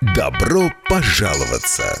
Добро пожаловаться!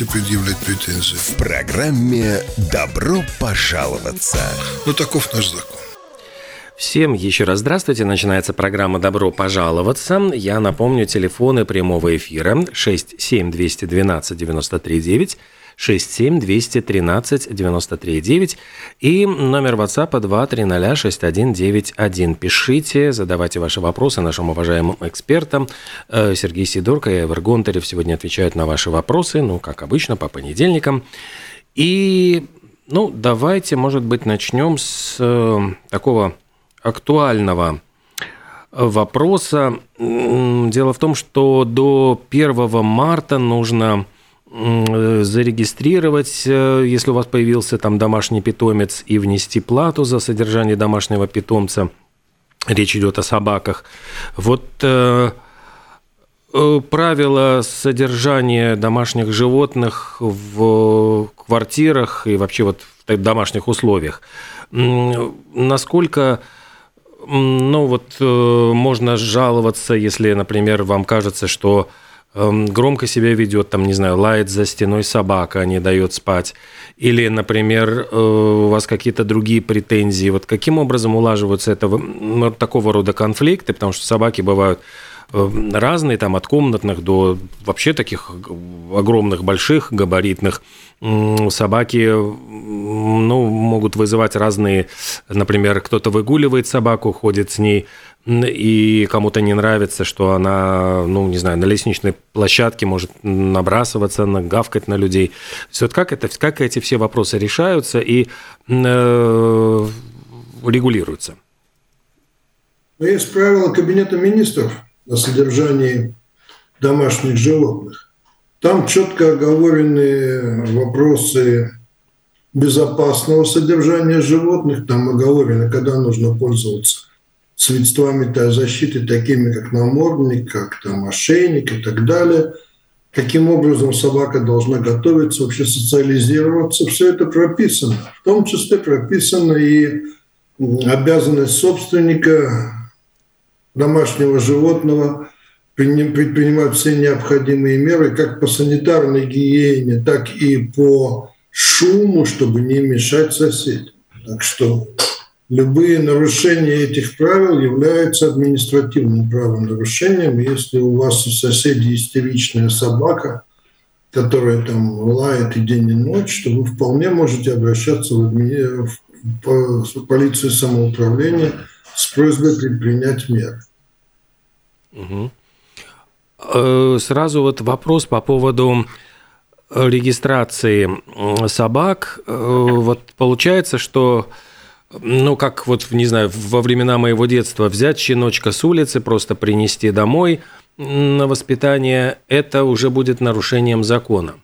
предъявлять претензии? В программе «Добро пожаловаться». Ну, таков наш закон. Всем еще раз здравствуйте. Начинается программа «Добро пожаловаться». Я напомню, телефоны прямого эфира 67212 939 67 213 939 и номер WhatsApp 230 6191. Пишите, задавайте ваши вопросы нашим уважаемым экспертам. Э, Сергей Сидорко и Эвер Гонтарев сегодня отвечают на ваши вопросы, ну, как обычно, по понедельникам. И, ну, давайте, может быть, начнем с э, такого актуального вопроса. Дело в том, что до 1 марта нужно зарегистрировать, э, если у вас появился там домашний питомец, и внести плату за содержание домашнего питомца. Речь идет о собаках. Вот э, э, правила содержания домашних животных в квартирах и вообще вот в домашних условиях. Насколько ну вот э, можно жаловаться, если, например, вам кажется, что громко себя ведет, там, не знаю, лает за стеной собака, не дает спать, или, например, э, у вас какие-то другие претензии. Вот каким образом улаживаются этого, такого рода конфликты, потому что собаки бывают э, разные, там, от комнатных до вообще таких огромных, больших, габаритных. Собаки ну, могут вызывать разные, например, кто-то выгуливает собаку, ходит с ней, и кому-то не нравится, что она, ну, не знаю, на лестничной площадке может набрасываться, гавкать на людей. То есть вот как, это, как эти все вопросы решаются и э, регулируются? Но есть правила Кабинета министров о содержании домашних животных. Там четко оговорены вопросы безопасного содержания животных. Там оговорено, когда нужно пользоваться средствами защиты, такими как намордник, как там ошейник и так далее. Каким образом собака должна готовиться, вообще социализироваться. Все это прописано. В том числе прописана и обязанность собственника домашнего животного приним- предпринимать все необходимые меры как по санитарной гигиене, так и по шуму, чтобы не мешать соседям. Так что любые нарушения этих правил являются административным правонарушением. Если у вас у соседей истеричная собака, которая там лает и день, и ночь, то вы вполне можете обращаться в, адми- в по- в полицию самоуправления с просьбой предпринять меры. Э, Сразу вот вопрос по поводу э, регистрации собак. Э, Вот получается, что ну, как вот, не знаю, во времена моего детства взять щеночка с улицы, просто принести домой на воспитание, это уже будет нарушением закона.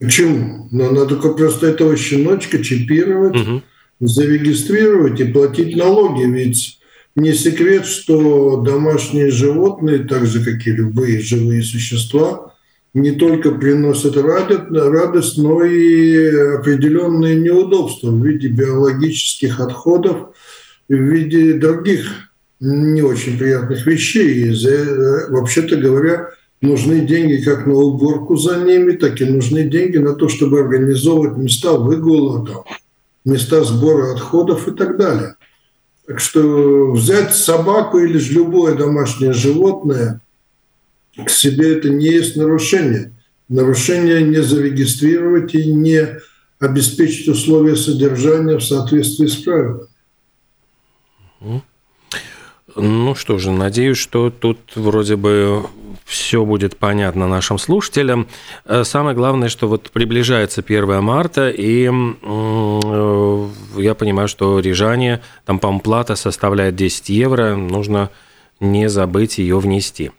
Почему? Но надо просто этого щеночка чипировать, Мгм. зарегистрировать и платить налоги. Ведь не секрет, что домашние животные, так же, как и любые живые существа, не только приносят радость, но и определенные неудобства в виде биологических отходов, в виде других не очень приятных вещей. И за- вообще-то говоря, нужны деньги как на уборку за ними, так и нужны деньги на то, чтобы организовывать места выгула, там, места сбора отходов и так далее. Так что взять собаку или же любое домашнее животное к себе это не есть нарушение. Нарушение не зарегистрировать и не обеспечить условия содержания в соответствии с правилами. Ну что же, надеюсь, что тут вроде бы все будет понятно нашим слушателям. Э, самое главное, что вот приближается 1 марта, и э, я понимаю, что рижане, там, по плата составляет 10 евро, нужно не забыть ее внести.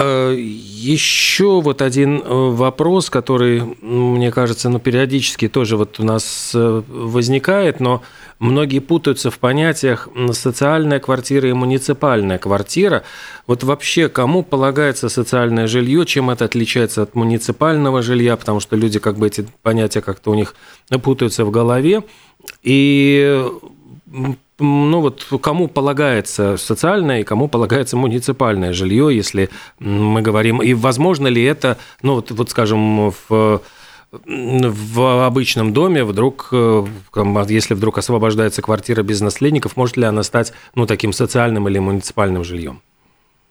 Э, Еще вот один э, вопрос, который, мне кажется, ну, периодически тоже вот у нас э, возникает, но многие путаются в понятиях социальная квартира и муниципальная квартира. Вот вообще кому полагается социальное жилье, чем это отличается от муниципального жилья, потому что люди как бы эти понятия как-то у них путаются в голове. И ну вот кому полагается социальное и кому полагается муниципальное жилье, если мы говорим, и возможно ли это, ну вот, вот скажем, в в обычном доме вдруг, э, если вдруг освобождается квартира без наследников, может ли она стать ну, таким социальным или муниципальным жильем?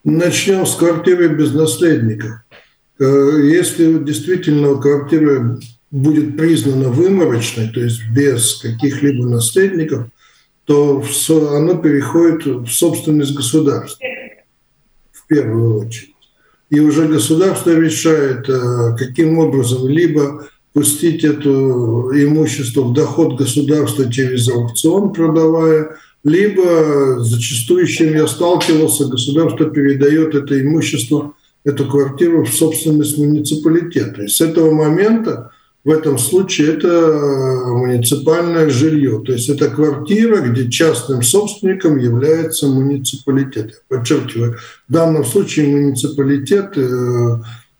Начнем с квартиры без наследников. Э, если действительно квартира будет признана выморочной, то есть без каких-либо наследников – то оно переходит в собственность государства в первую очередь. И уже государство решает, э, каким образом либо пустить это имущество в доход государства через аукцион, продавая, либо зачастую, с чем я сталкивался, государство передает это имущество, эту квартиру в собственность муниципалитета. И с этого момента в этом случае это э, муниципальное жилье. То есть это квартира, где частным собственником является муниципалитет. Я подчеркиваю, в данном случае муниципалитет э,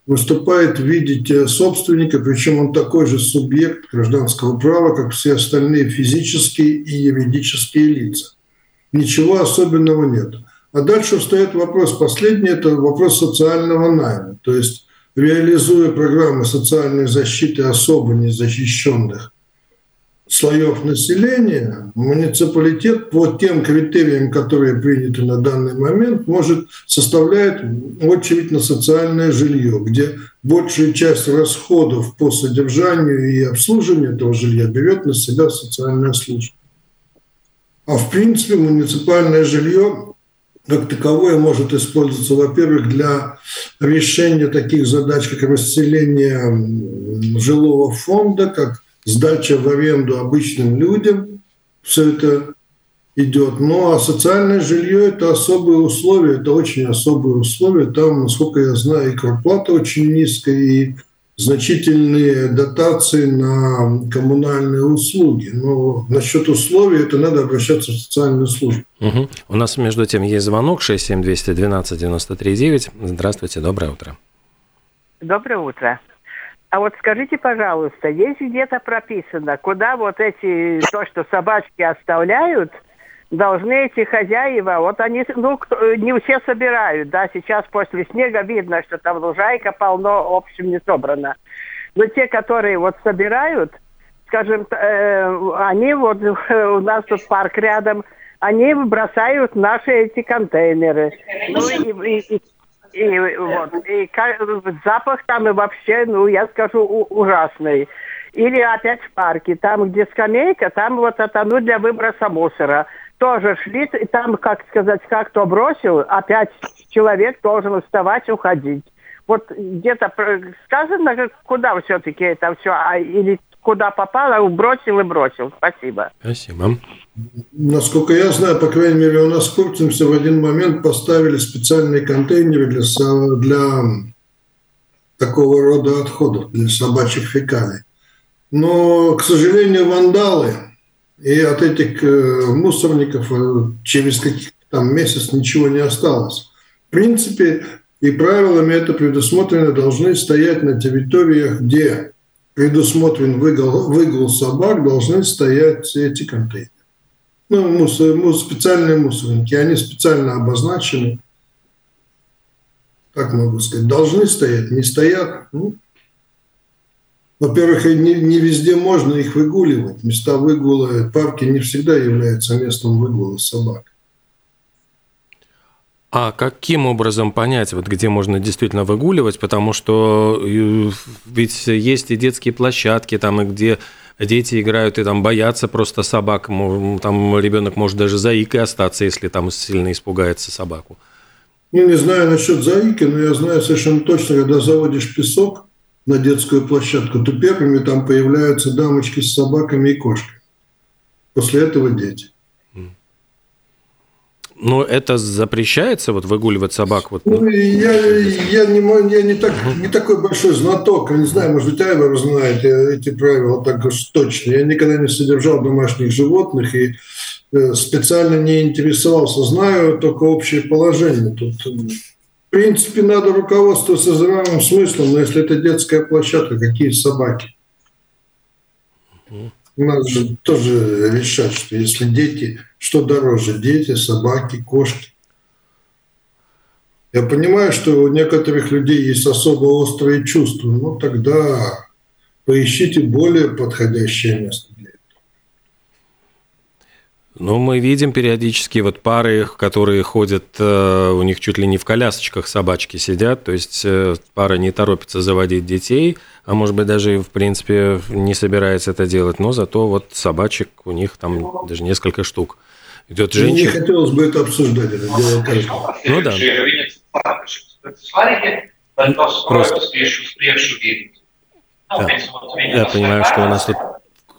выступает в виде собственника, причем он такой же субъект гражданского права, как все остальные физические и юридические лица. Ничего особенного нет. А дальше встает вопрос, последний – это вопрос социального найма. То есть реализуя программы социальной защиты особо незащищенных слоев населения, муниципалитет по тем критериям, которые приняты на данный момент, может составлять очередь на социальное жилье, где большую часть расходов по содержанию и обслуживанию этого жилья берет на себя социальная служба. А в принципе муниципальное жилье как таковое может использоваться, во-первых, для решения таких задач, как расселение жилого фонда, как сдача в аренду обычным людям. Все это идет. Ну а социальное жилье – это особые условия, это очень особые условия. Там, насколько я знаю, и квартплата очень низкая, и значительные дотации на коммунальные услуги. Но насчет условий это надо обращаться в социальную службу. Угу. У нас, между тем, есть звонок 67212 93 9. Здравствуйте, доброе утро. Доброе утро. А вот скажите, пожалуйста, есть где-то прописано, куда вот эти, то, что собачки оставляют – должны эти хозяева, вот они, ну, не все собирают, да, сейчас после снега видно, что там лужайка полно, в общем, не собрано. Но те, которые вот собирают, скажем, э, они вот, у нас тут парк рядом, они бросают наши эти контейнеры. Ну и, и, и и вот и запах там и вообще, ну я скажу ужасный. Или опять в парке, там где скамейка, там вот это ну для выброса мусора тоже шли, и там, как сказать, как кто бросил, опять человек должен вставать, уходить. Вот где-то сказано, куда все-таки это все, а, или куда попало, бросил и бросил. Спасибо. Спасибо. Насколько я знаю, по крайней мере, у нас в Куртинсе в один момент поставили специальные контейнеры для, для такого рода отходов, для собачьих фекалий. Но, к сожалению, вандалы и от этих э, мусорников э, через каких-то там месяц ничего не осталось. В принципе, и правилами это предусмотрено, должны стоять на территориях, где предусмотрен выгул, выгул собак, должны стоять эти контейнеры. Ну, мусор, мусор, специальные мусорники, они специально обозначены, так могу сказать, должны стоять, не стоят, ну, во-первых, не, не везде можно их выгуливать. Места выгула, парки не всегда являются местом выгула собак. А каким образом понять, вот где можно действительно выгуливать? Потому что э, ведь есть и детские площадки, там, и где дети играют и там боятся просто собак. Там ребенок может даже заикой остаться, если там сильно испугается собаку. Ну, не знаю насчет заики, но я знаю совершенно точно, когда заводишь песок на детскую площадку, то первыми там появляются дамочки с собаками и кошками. После этого дети. Но это запрещается, вот выгуливать собак? Вот, ну, я, я, не, я не, так, не такой большой знаток, не знаю, может быть, Айвар знает эти правила так уж точно. Я никогда не содержал домашних животных и э, специально не интересовался. Знаю только общее положение. Тут, в принципе, надо руководствоваться здравым смыслом, но если это детская площадка, какие собаки? Надо же тоже решать, что если дети что дороже, дети, собаки, кошки. Я понимаю, что у некоторых людей есть особо острые чувства, но тогда поищите более подходящее место. Ну, мы видим периодически вот пары, которые ходят, э, у них чуть ли не в колясочках собачки сидят, то есть э, пара не торопится заводить детей, а может быть даже, в принципе, не собирается это делать, но зато вот собачек у них там даже несколько штук. Идет женщина. Не хотелось бы это обсуждать, это дело Ну да. Просто... Да. Я понимаю, что у нас тут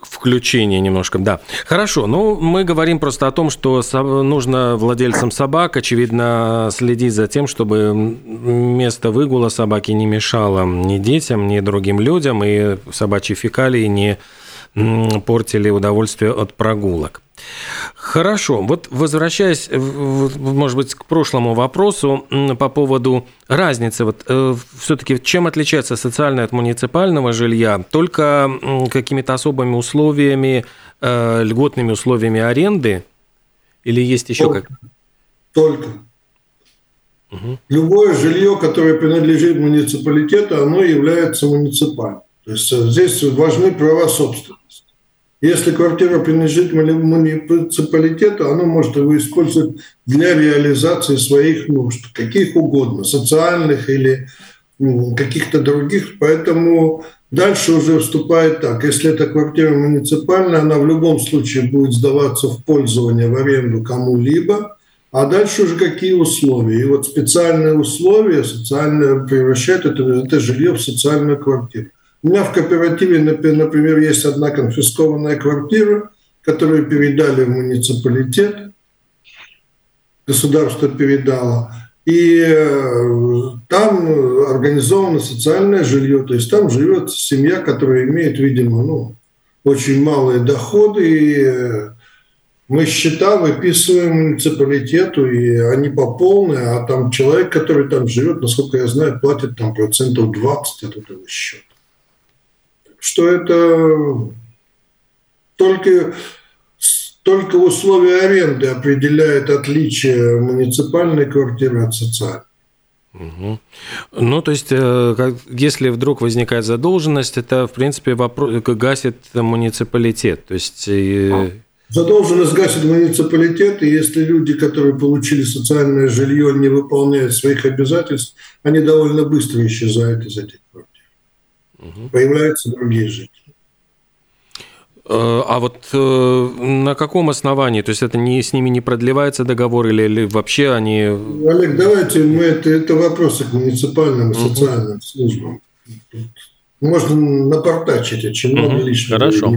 включение немножко, да. Хорошо, ну мы говорим просто о том, что нужно владельцам собак, очевидно, следить за тем, чтобы место выгула собаки не мешало ни детям, ни другим людям, и собачьи фекалии не портили удовольствие от прогулок. Хорошо. Вот возвращаясь, может быть, к прошлому вопросу по поводу разницы, вот э, все-таки чем отличается социальное от муниципального жилья? Только какими-то особыми условиями, э, льготными условиями аренды? Или есть еще Только. как? Только. Угу. Любое жилье, которое принадлежит муниципалитету, оно является муниципальным. То есть э, здесь важны права собственности. Если квартира принадлежит муниципалитету, она может его использовать для реализации своих нужд, каких угодно, социальных или каких-то других. Поэтому дальше уже вступает так. Если эта квартира муниципальная, она в любом случае будет сдаваться в пользование, в аренду кому-либо. А дальше уже какие условия. И вот специальные условия социальные превращают это, это жилье в социальную квартиру. У меня в кооперативе, например, есть одна конфискованная квартира, которую передали в муниципалитет, государство передало, и э, там организовано социальное жилье, то есть там живет семья, которая имеет, видимо, ну, очень малые доходы, и э, мы счета выписываем муниципалитету, и они по полной, а там человек, который там живет, насколько я знаю, платит там процентов 20 от этого счета что это только, только условия аренды определяет отличие муниципальной квартиры от социальной. Угу. Ну, то есть, э, если вдруг возникает задолженность, это, в принципе, вопрос, гасит муниципалитет. То есть... Задолженность гасит муниципалитет, и если люди, которые получили социальное жилье, не выполняют своих обязательств, они довольно быстро исчезают из этих квартир угу. появляются другие жители. Э, а вот э, на каком основании? То есть это не, с ними не продлевается договор или, или вообще они... Олег, давайте мы это, это вопросы к муниципальным и социальным угу. службам. Можно напортачить, очень много угу. лишнего. Хорошо.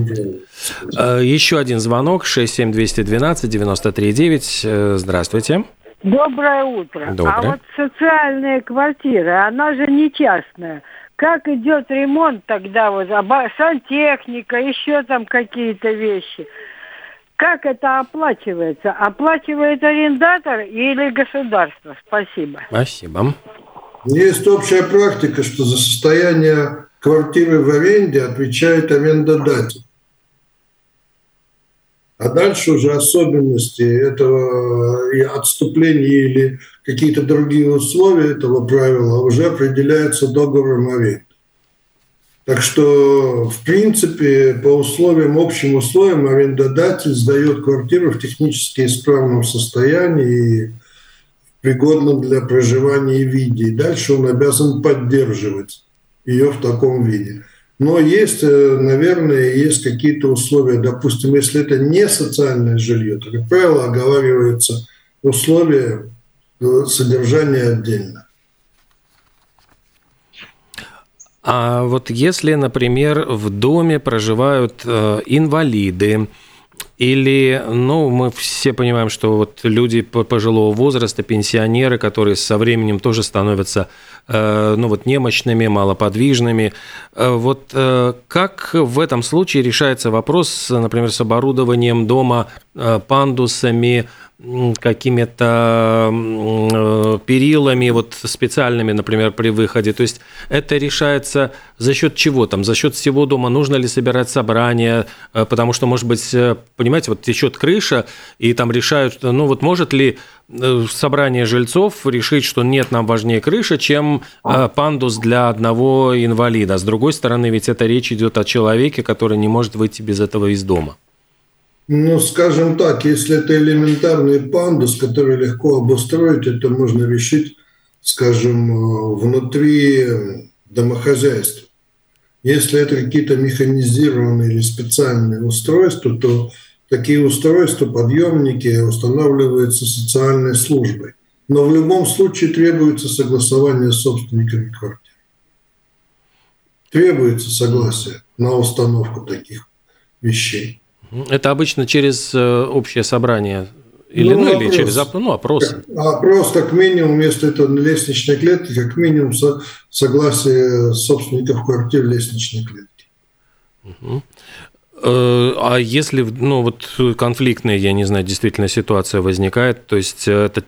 Э, еще один звонок, 67212-93-9. Здравствуйте. Доброе утро. Доброе. А вот социальная квартира, она же не частная. Как идет ремонт тогда, вот сантехника, еще там какие-то вещи? Как это оплачивается? Оплачивает арендатор или государство? Спасибо. Спасибо. Есть общая практика, что за состояние квартиры в аренде отвечает арендодатель. А дальше уже особенности этого и отступления или какие-то другие условия этого правила уже определяются договором аренды. Так что, в принципе, по условиям, общим условиям арендодатель сдает квартиру в технически исправном состоянии. И, пригодном для проживания виде. И дальше он обязан поддерживать ее в таком виде. Но есть, э, наверное, есть какие-то условия. Допустим, если это не социальное жилье, то, как правило, оговариваются условия э, содержания отдельно. А вот если, например, в доме проживают э, инвалиды, или, ну, мы все понимаем, что вот люди пожилого возраста, пенсионеры, которые со временем тоже становятся, э, ну, вот немощными, малоподвижными. Э, вот э, как в этом случае решается вопрос, например, с оборудованием дома пандусами, какими-то э, перилами вот специальными, например, при выходе. То есть это решается за счет чего там? За счет всего дома? Нужно ли собирать собрания? Э, потому что, может быть, э, понимаете, вот течет крыша, и там решают, ну вот может ли собрание жильцов решить, что нет, нам важнее крыша, чем пандус для одного инвалида. С другой стороны, ведь это речь идет о человеке, который не может выйти без этого из дома. Ну, скажем так, если это элементарный пандус, который легко обустроить, это можно решить, скажем, э, внутри домохозяйства. Если это какие-то механизированные или специальные устройства, то такие устройства, подъемники устанавливаются социальной службой. Но в любом случае требуется согласование с собственниками квартир. Требуется согласие на установку таких вещей. Это обычно через э, общее собрание или, ну, ну, или через ну, опрос. Опрос, как минимум, если это лестничная клетка, как минимум со, согласие собственников квартир лестничной клетки. Угу. А если ну, вот конфликтная, я не знаю, действительно ситуация возникает, то есть э, это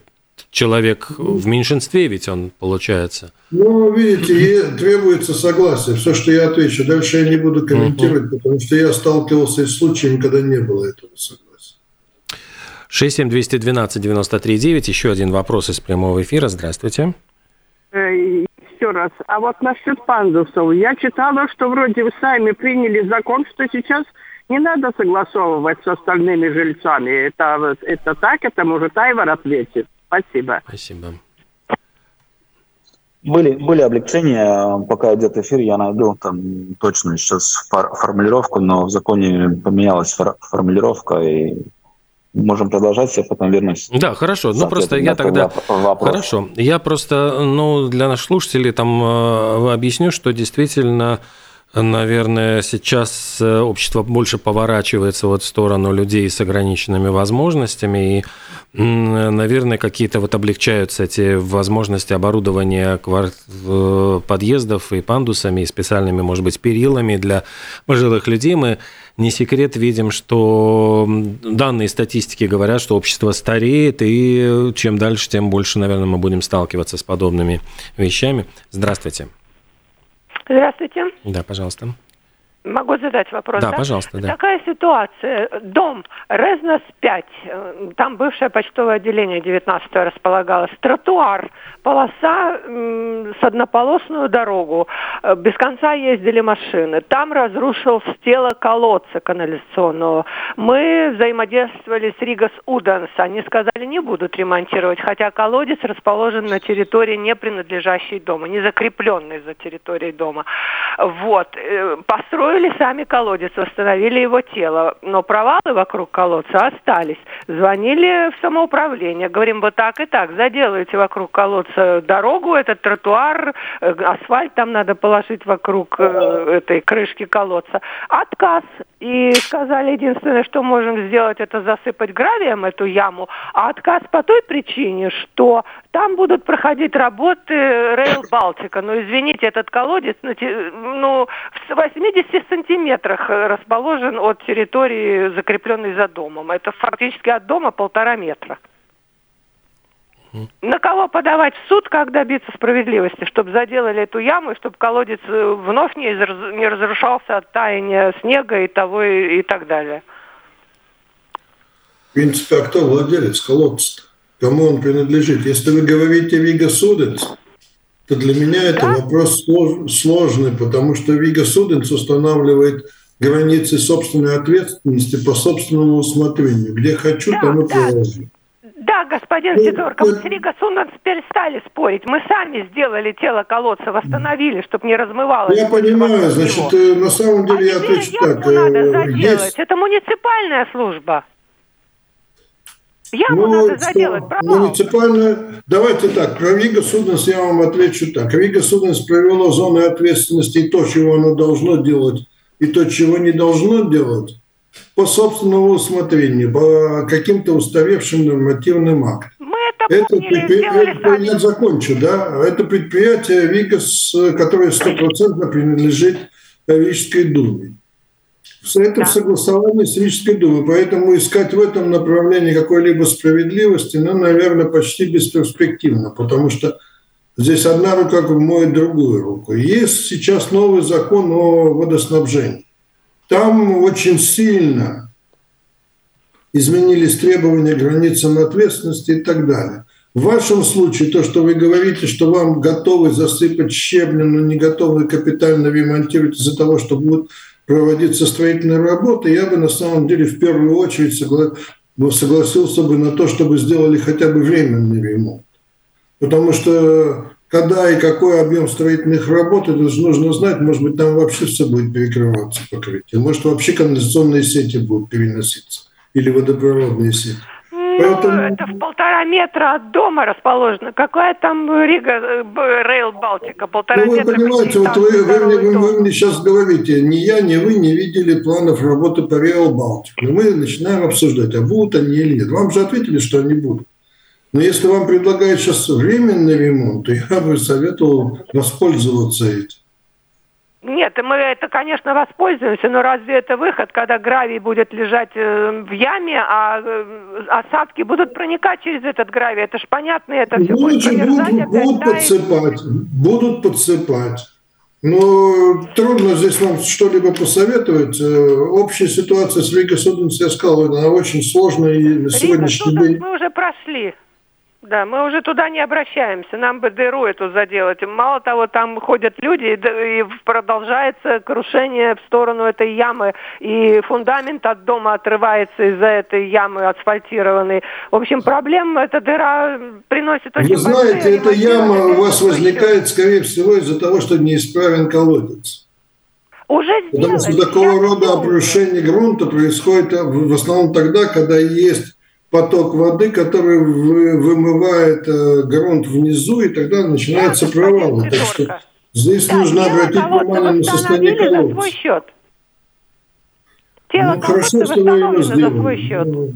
человек в меньшинстве, ведь он получается. Ну, видите, требуется согласие. Все, что я отвечу. Дальше я не буду комментировать, угу. потому что я сталкивался с случаями, когда не было этого согласия. 67212-93-9. Еще один вопрос из прямого эфира. Здравствуйте. Э, еще раз. А вот насчет пандусов. Я читала, что вроде вы сами приняли закон, что сейчас не надо согласовывать с остальными жильцами. Это, это так? Это может Айвар ответит? Спасибо. Спасибо. Были, были облегчения, пока идет эфир, я найду там точно сейчас формулировку, но в законе поменялась формулировка, и можем продолжать, я потом вернусь. Да, хорошо. Ну, просто я тогда... Вопрос. Хорошо. Я просто, ну, для наших слушателей там э, объясню, что действительно наверное, сейчас э, общество больше поворачивается вот в сторону людей с ограниченными возможностями, и, наверное, какие-то вот облегчаются эти возможности оборудования э, подъездов и пандусами, и специальными, может быть, перилами для пожилых людей. Мы не секрет видим, что данные статистики говорят, что общество стареет, и чем дальше, тем больше, наверное, мы будем сталкиваться с подобными вещами. Здравствуйте. Здравствуйте. Да, пожалуйста. Могу задать вопрос? Да, да? пожалуйста. Да. Такая ситуация. Дом Резнос 5, э, там бывшее почтовое отделение 19 располагалось. Тротуар, полоса с однополосную дорогу. Э, без конца ездили машины. Там разрушил тело колодца канализационного. Мы взаимодействовали с Ригас Уданс. Они сказали, не будут ремонтировать, хотя колодец расположен на территории, не принадлежащей дому, не закрепленной за территорией дома. Вот. Э, Построили сами колодец, восстановили его тело, но провалы вокруг колодца остались. Звонили в самоуправление, говорим, вот так и так, заделайте вокруг колодца дорогу, этот тротуар, э, асфальт там надо положить вокруг э, этой крышки колодца. Отказ. И сказали, единственное, что можем сделать, это засыпать гравием эту яму, а отказ по той причине, что там будут проходить работы Rail Балтика. Но, извините, этот колодец ну, в 80 сантиметрах э, расположен от территории, закрепленной за домом. Это фактически от дома полтора метра. На кого подавать в суд, как добиться справедливости, чтобы заделали эту яму, и чтобы колодец э, вновь не, не разрушался от таяния снега и того и, и так далее? В принципе, а кто владелец колодца? Кому он принадлежит? Если вы говорите Вига Суденс, то для меня это да? вопрос сложный, потому что Вига Суденс устанавливает границы собственной ответственности по собственному усмотрению. Где хочу, да, там и да. положу. Да, господин ну, Сидорко, мы с Rīgas ūdens перестали спорить. Мы сами сделали тело колодца, восстановили, чтобы не размывалось. Я понимаю, значит, э, на самом деле а я отвечу так. надо э, заделать. Есть... Это муниципальная служба. Яму ну, надо заделать, провал. Муниципальная... Давайте так, про Rīgas ūdens я вам отвечу так. Rīgas ūdens провела зоны ответственности и то, чего оно должно делать, и то, чего не должно делать, по собственному усмотрению, по каким-то устаревшим нормативным актам. Мы это, это предприятие, я закончу, да. Это предприятие Вигас, которое стопроцентно принадлежит Рижской думе. Это да. в согласовании с Рижской думой. Поэтому искать в этом направлении какой-либо справедливости, ну, наверное, почти бесперспективно, потому что здесь одна рука моет другую руку. Есть сейчас новый закон о водоснабжении. Там очень сильно изменились требования к границам ответственности и так далее. В вашем случае то, что вы говорите, что вам готовы засыпать щебнем, но не готовы капитально ремонтировать из-за того, что будут проводиться строительные работы, я бы на самом деле в первую очередь согла... Ну, согласился бы на то, чтобы сделали хотя бы временный ремонт. Потому что когда и какой объем строительных работ, это же нужно знать. Может быть, там вообще все будет перекрываться покрытие. Может, вообще канализационные сети будут переноситься. Или водопроводные сети. Ну, Поэтому... это в полтора метра от дома расположено. Какая там Рига, Рейл Балтика? Полтора ну, вы метра. понимаете, вот вы, вы, вы, вы, вы мне сейчас говорите, ни я, ни вы не видели планов работы по Рейл Балтику. И мы начинаем обсуждать, а будут они или нет. Вам же ответили, что они будут. Но если вам предлагают сейчас временный ремонт, то я бы советовал воспользоваться этим. Нет, мы это, конечно, воспользуемся, но разве это выход, когда гравий будет лежать э, в яме, а э, осадки будут проникать через этот гравий? Это ж понятно, это все будет будут, будут подсыпать, будут подсыпать. Но трудно здесь вам что-либо посоветовать. Э, общая ситуация с Лигой Суденс, я сказал, она очень сложная. И на сегодняшний день... мы уже прошли. Да, мы уже туда не обращаемся, нам бы дыру эту заделать. Мало того, там ходят люди, и продолжается крушение в сторону этой ямы, и фундамент от дома отрывается из-за этой ямы асфальтированной. В общем, проблем эта дыра приносит очень Вы знаете, эта яма у вас возникает, скорее всего, из-за того, что неисправен колодец. Уже Потому что такого рода обрушение грунта происходит в основном тогда, когда есть поток воды, который вымывает э, грунт внизу, и тогда начинается да, провал. Так что здесь да, нужно обратить внимание на состояние колодца. За свой счет. Тело ну, хорошо, вы сделали. За свой счет. Ну,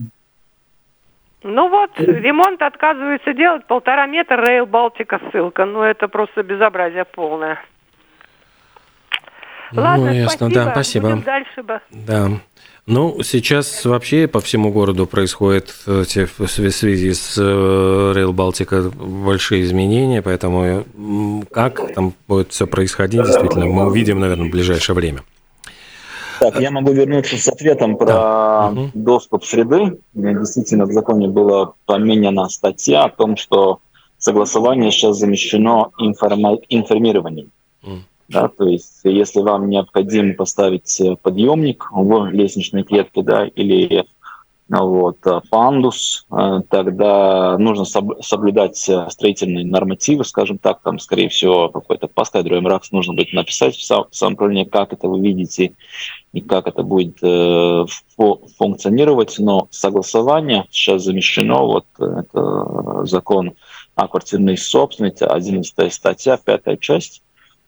ну вот, ремонт отказывается делать полтора метра Рейл Балтика ссылка. Ну это просто безобразие полное. Ладно, ну, ясно, спасибо. да, спасибо. Будем дальше бы. Да. Ну, сейчас вообще по всему городу происходят в связи с э, Rail Балтика большие изменения, поэтому как там будет все происходить, действительно, мы увидим, наверное, в ближайшее время. Так, я могу вернуться с ответом про да. доступ среды. Действительно, в законе была поменена статья о том, что согласование сейчас замещено информа- информированием. Да, то есть если вам необходимо поставить э, подъемник в лестничной клетке да, или ну вот, э, пандус, э, тогда нужно соблюдать строительные нормативы, скажем так, там, скорее всего, какой-то паскадровый мракс нужно будет написать в самом правлении, как это вы видите и как это будет функционировать, но согласование сейчас замещено, вот это закон о квартирной собственности, 11 статья, пятая часть,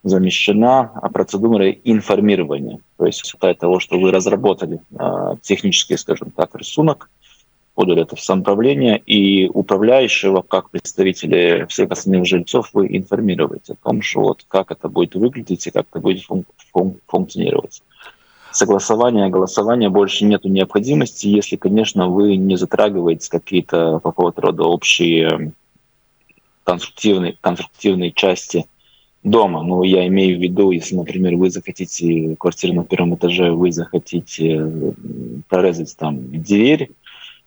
замещена процедурой информирования. То есть считая того, что вы разработали э, технический, скажем так, рисунок, подали это в самоуправление, и управляющего, как представители всех остальных жильцов, вы информируете о том, что вот как это будет выглядеть и как это будет фун- фун- функционировать. Согласование, голосования больше нет необходимости, если, конечно, вы не затрагиваете какие-то какого-то рода общие конструктивные, конструктивные части дома. Ну, я имею в виду, если, например, вы захотите квартиру на первом этаже, вы захотите прорезать там дверь,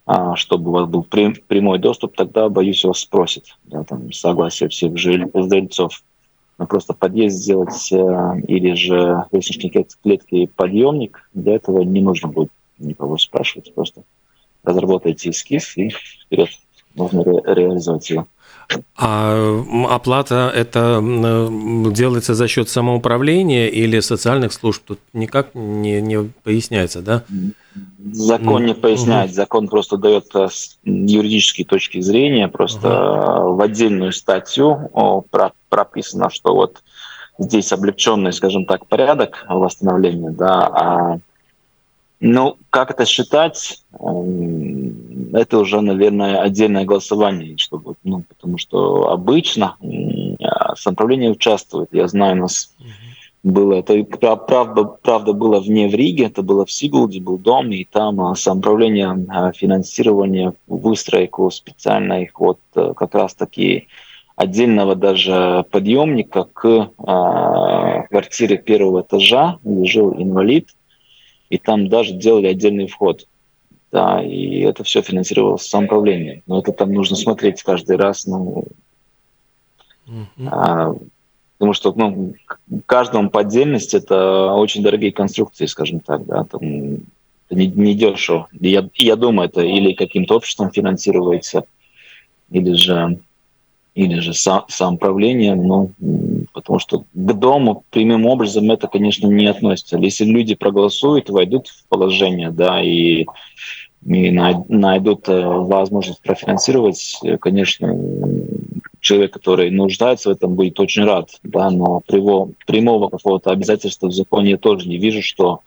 а, чтобы у вас был прямой доступ, тогда, боюсь, вас спросят, да, там, согласие всех жильцов. Но просто подъезд сделать э, или же лестничной клетки подъемник, для этого не нужно будет никого спрашивать, просто разработайте эскиз и вперед. можно ре- реализовать его. А оплата это делается за счет самоуправления или социальных служб? Тут никак не, не поясняется, да? Закон не поясняет, закон просто дает э, с юридической точки зрения, просто uh в отдельную статью прописано, что вот здесь облегченный, скажем так, порядок восстановления, да, а ну, как это считать, эм, это уже, наверное, отдельное голосование, чтобы, ну, потому что обычно самоуправление участвует. Я знаю, у нас было, это правда, правда было вне в Риге, это было в Сигулде, был дом, и там а, самоуправление а, финансирование, выстройку специальной вот э, как раз таки отдельного даже подъемника к э, квартире первого этажа, где жил инвалид, и там даже делали отдельный вход. Да, и это все финансировалось самоуправлением. Но это там нужно смотреть каждый раз. Ну, uh-huh. а, потому что ну, каждому по отдельности это очень дорогие конструкции, скажем так. Да, там, это не, не дешево. И я, я думаю, это или каким-то обществом финансируется, или же или же сам, самоуправлением, ну, потому что к дому прямым образом это, конечно, не относится. Если люди проголосуют, войдут в положение, да, и, и найдут э, возможность профинансировать, э, конечно, человек, который нуждается в этом, будет очень рад, да, но прямого, прямого какого-то обязательства в законе я тоже не вижу, что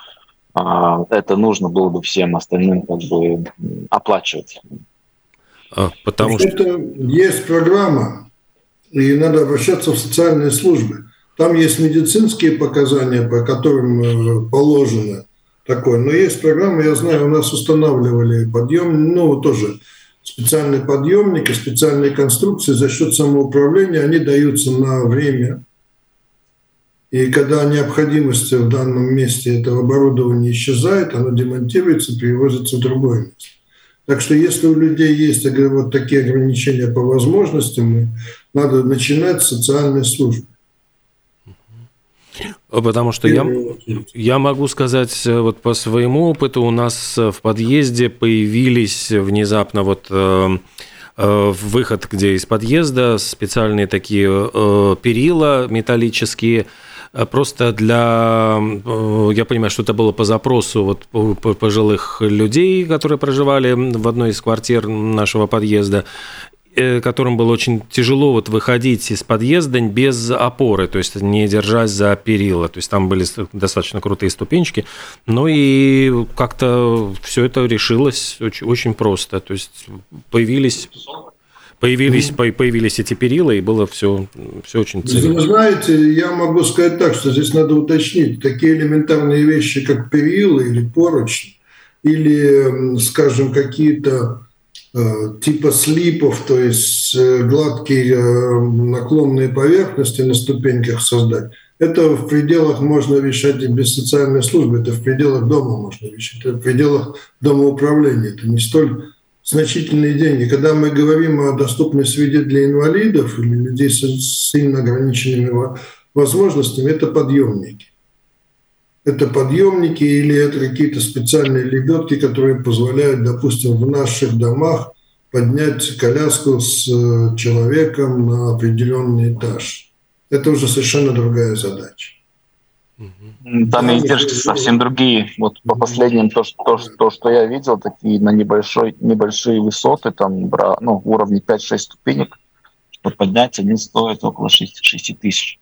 а, это нужно было бы всем остальным как бы оплачивать. А, потому что... Это есть программа, и надо обращаться в социальные службы. Там есть медицинские показания, по которым э, положено такое. Но есть программа, я знаю, у нас устанавливали подъем, ну, тоже специальные подъемники, специальные конструкции за счет самоуправления, они даются на время. И когда необходимость в данном месте этого оборудования исчезает, оно демонтируется, перевозится в другое место. Так что если у людей есть вот такие ограничения по возможностям, надо начинать с социальной службы. Потому что я, я могу сказать, э, вот по своему опыту, у нас в подъезде появились внезапно вот э, э, выход, где из подъезда специальные такие э, перила металлические, Э, просто для, э, я понимаю, что это было по запросу вот пожилых людей, которые проживали в одной из квартир нашего подъезда, э, которым было очень тяжело вот выходить из подъезда без опоры, то есть не держась за перила. То есть там были достаточно крутые ступенчики. Ну и как-то все это решилось очень, очень просто. То есть появились появились, mm появились эти перила, и было все, все очень ценно. Вы знаете, я могу сказать так, что здесь надо уточнить. Такие элементарные вещи, как перила или поручни, или, скажем, какие-то э, типа слипов, то есть э, гладкие э, наклонные поверхности на ступеньках создать, это в пределах можно решать и без социальной службы, это в пределах дома можно решать, это в пределах домоуправления. Это не столь значительные деньги. Когда мы говорим о доступной среде для инвалидов или людей с сильно ограниченными возможностями, это подъемники. Это подъемники или это какие-то специальные лебедки, которые позволяют, допустим, в наших домах поднять коляску с э, человеком на определенный этаж. Это уже совершенно другая задача. Там издержки совсем другие. Вот по последним, то, что, то, то, что я видел, такие на небольшой, небольшие высоты, там ну, уровне 5-6 ступенек, что поднять они стоят около 6, 6 тысяч.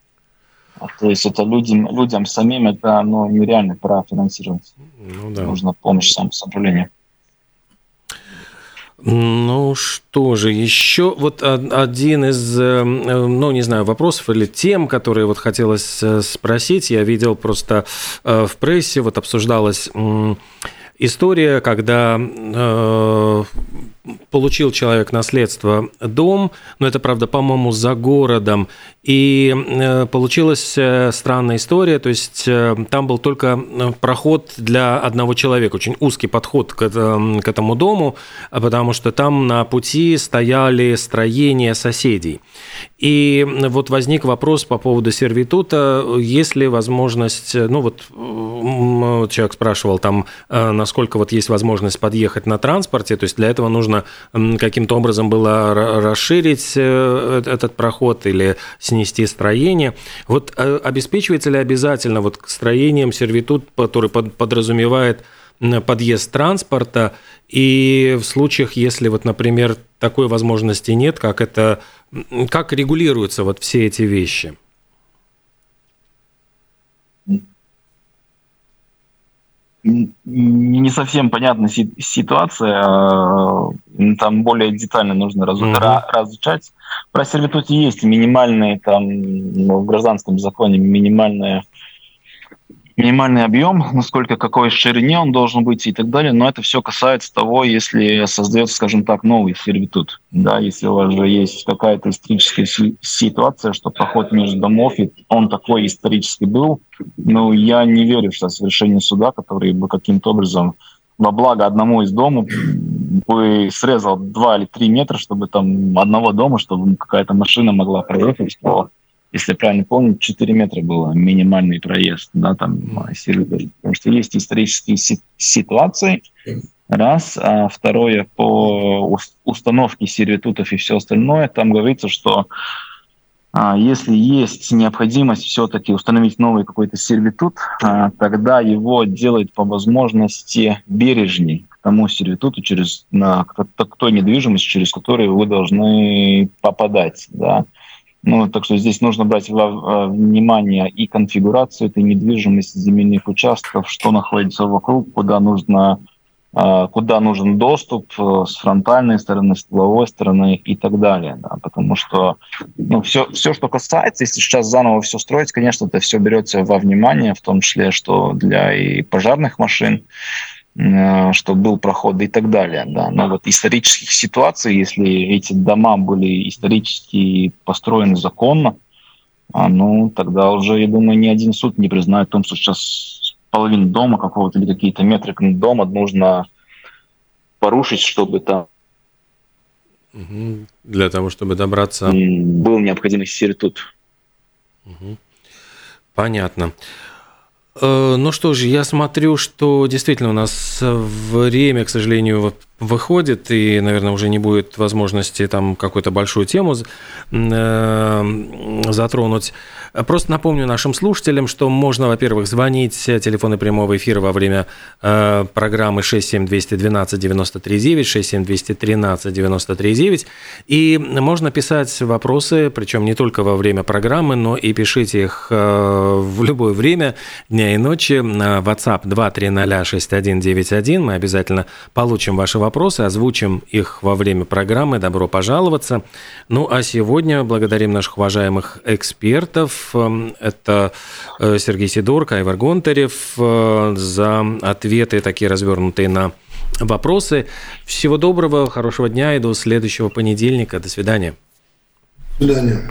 То есть это людям, людям самим это ну, нереально профинансировать. Ну, да. Нужна помощь сам самоуправления. Ну что же, еще вот один из, э, ну не знаю, вопросов или тем, которые вот хотелось э, спросить, я видел просто э, в прессе, вот обсуждалась история, когда получил человек наследство дом, но это, правда, по-моему, за городом, и э, получилась э, странная история, то есть э, там был только проход для одного человека, очень узкий подход к, этому дому, потому что там на пути стояли строения соседей. И вот возник вопрос по поводу сервитута, есть ли возможность, ну вот человек спрашивал там, насколько вот есть возможность подъехать на транспорте, то есть для этого нужно каким-то образом было расширить э, этот проход или снести строение. Вот обеспечивается ли обязательно вот строением сервитут, который подразумевает подъезд транспорта, и в случаях, если вот, например, такой возможности нет, как это, как регулируются вот все эти вещи? Не совсем понятна ситуация, а, там более детально нужно раз, угу. разучать. Про сервитут есть минимальные, там, ну, в гражданском законе минимальная минимальный объем, насколько какой ширине он должен быть и так далее, но это все касается того, если создается, скажем так, новый сервитут. Да, если у вас же есть какая-то историческая ситуация, что проход между домов, и он такой исторически был, ну, я не верю, что совершение суда, который бы каким-то образом во благо одному из домов бы срезал 2 или 3 метра, чтобы там одного дома, чтобы какая-то машина могла проехать, что если правильно помню, 4 метра было минимальный проезд, да, там, потому что есть исторические ситуации, раз, а второе, по установке сервитутов и все остальное, там говорится, что а, если есть необходимость все-таки установить новый какой-то сервитут, а, тогда его делают по возможности бережней к тому сервитуту, через, на, к той недвижимости, через которую вы должны попадать. Да. Ну, так что здесь нужно брать во внимание и конфигурацию этой недвижимости земельных участков, что находится вокруг, куда нужно а, куда нужен доступ э, с фронтальной стороны, с тыловой стороны и так далее. Да, потому что ну, все, все, что касается, если сейчас заново все строить, конечно, это все берется во внимание, в том числе, что для и пожарных машин, Э, что был проход и так далее. Да. Но вот исторических ситуаций, если эти дома были исторически построены законно, а, ну, тогда уже, я думаю, ни один суд не признает в том, что сейчас половину дома какого-то или какие-то метры дома нужно порушить, чтобы там для того, чтобы добраться... Был необходимый сервитут. Угу. Понятно. Э, ну что же, я смотрю, что действительно у нас время, к сожалению, выходит, и, наверное, уже не будет возможности там какую-то большую тему э, затронуть. Просто напомню нашим слушателям, что можно, во-первых, звонить телефоны прямого эфира во время э, программы 67212 93 9, 67213 93 9, и можно писать вопросы, причем не только во время программы, но и пишите их э, в любое время дня и ночи WhatsApp 230 6191. Мы обязательно получим ваши вопросы вопросы, озвучим их во время программы. Добро пожаловаться. Ну а сегодня благодарим наших уважаемых экспертов. Эм, это э, Сергей Сидорко, Айвар Гонтарев э, за ответы такие развернутые на вопросы. Всего доброго, хорошего дня и до следующего понедельника. До свидания. До свидания.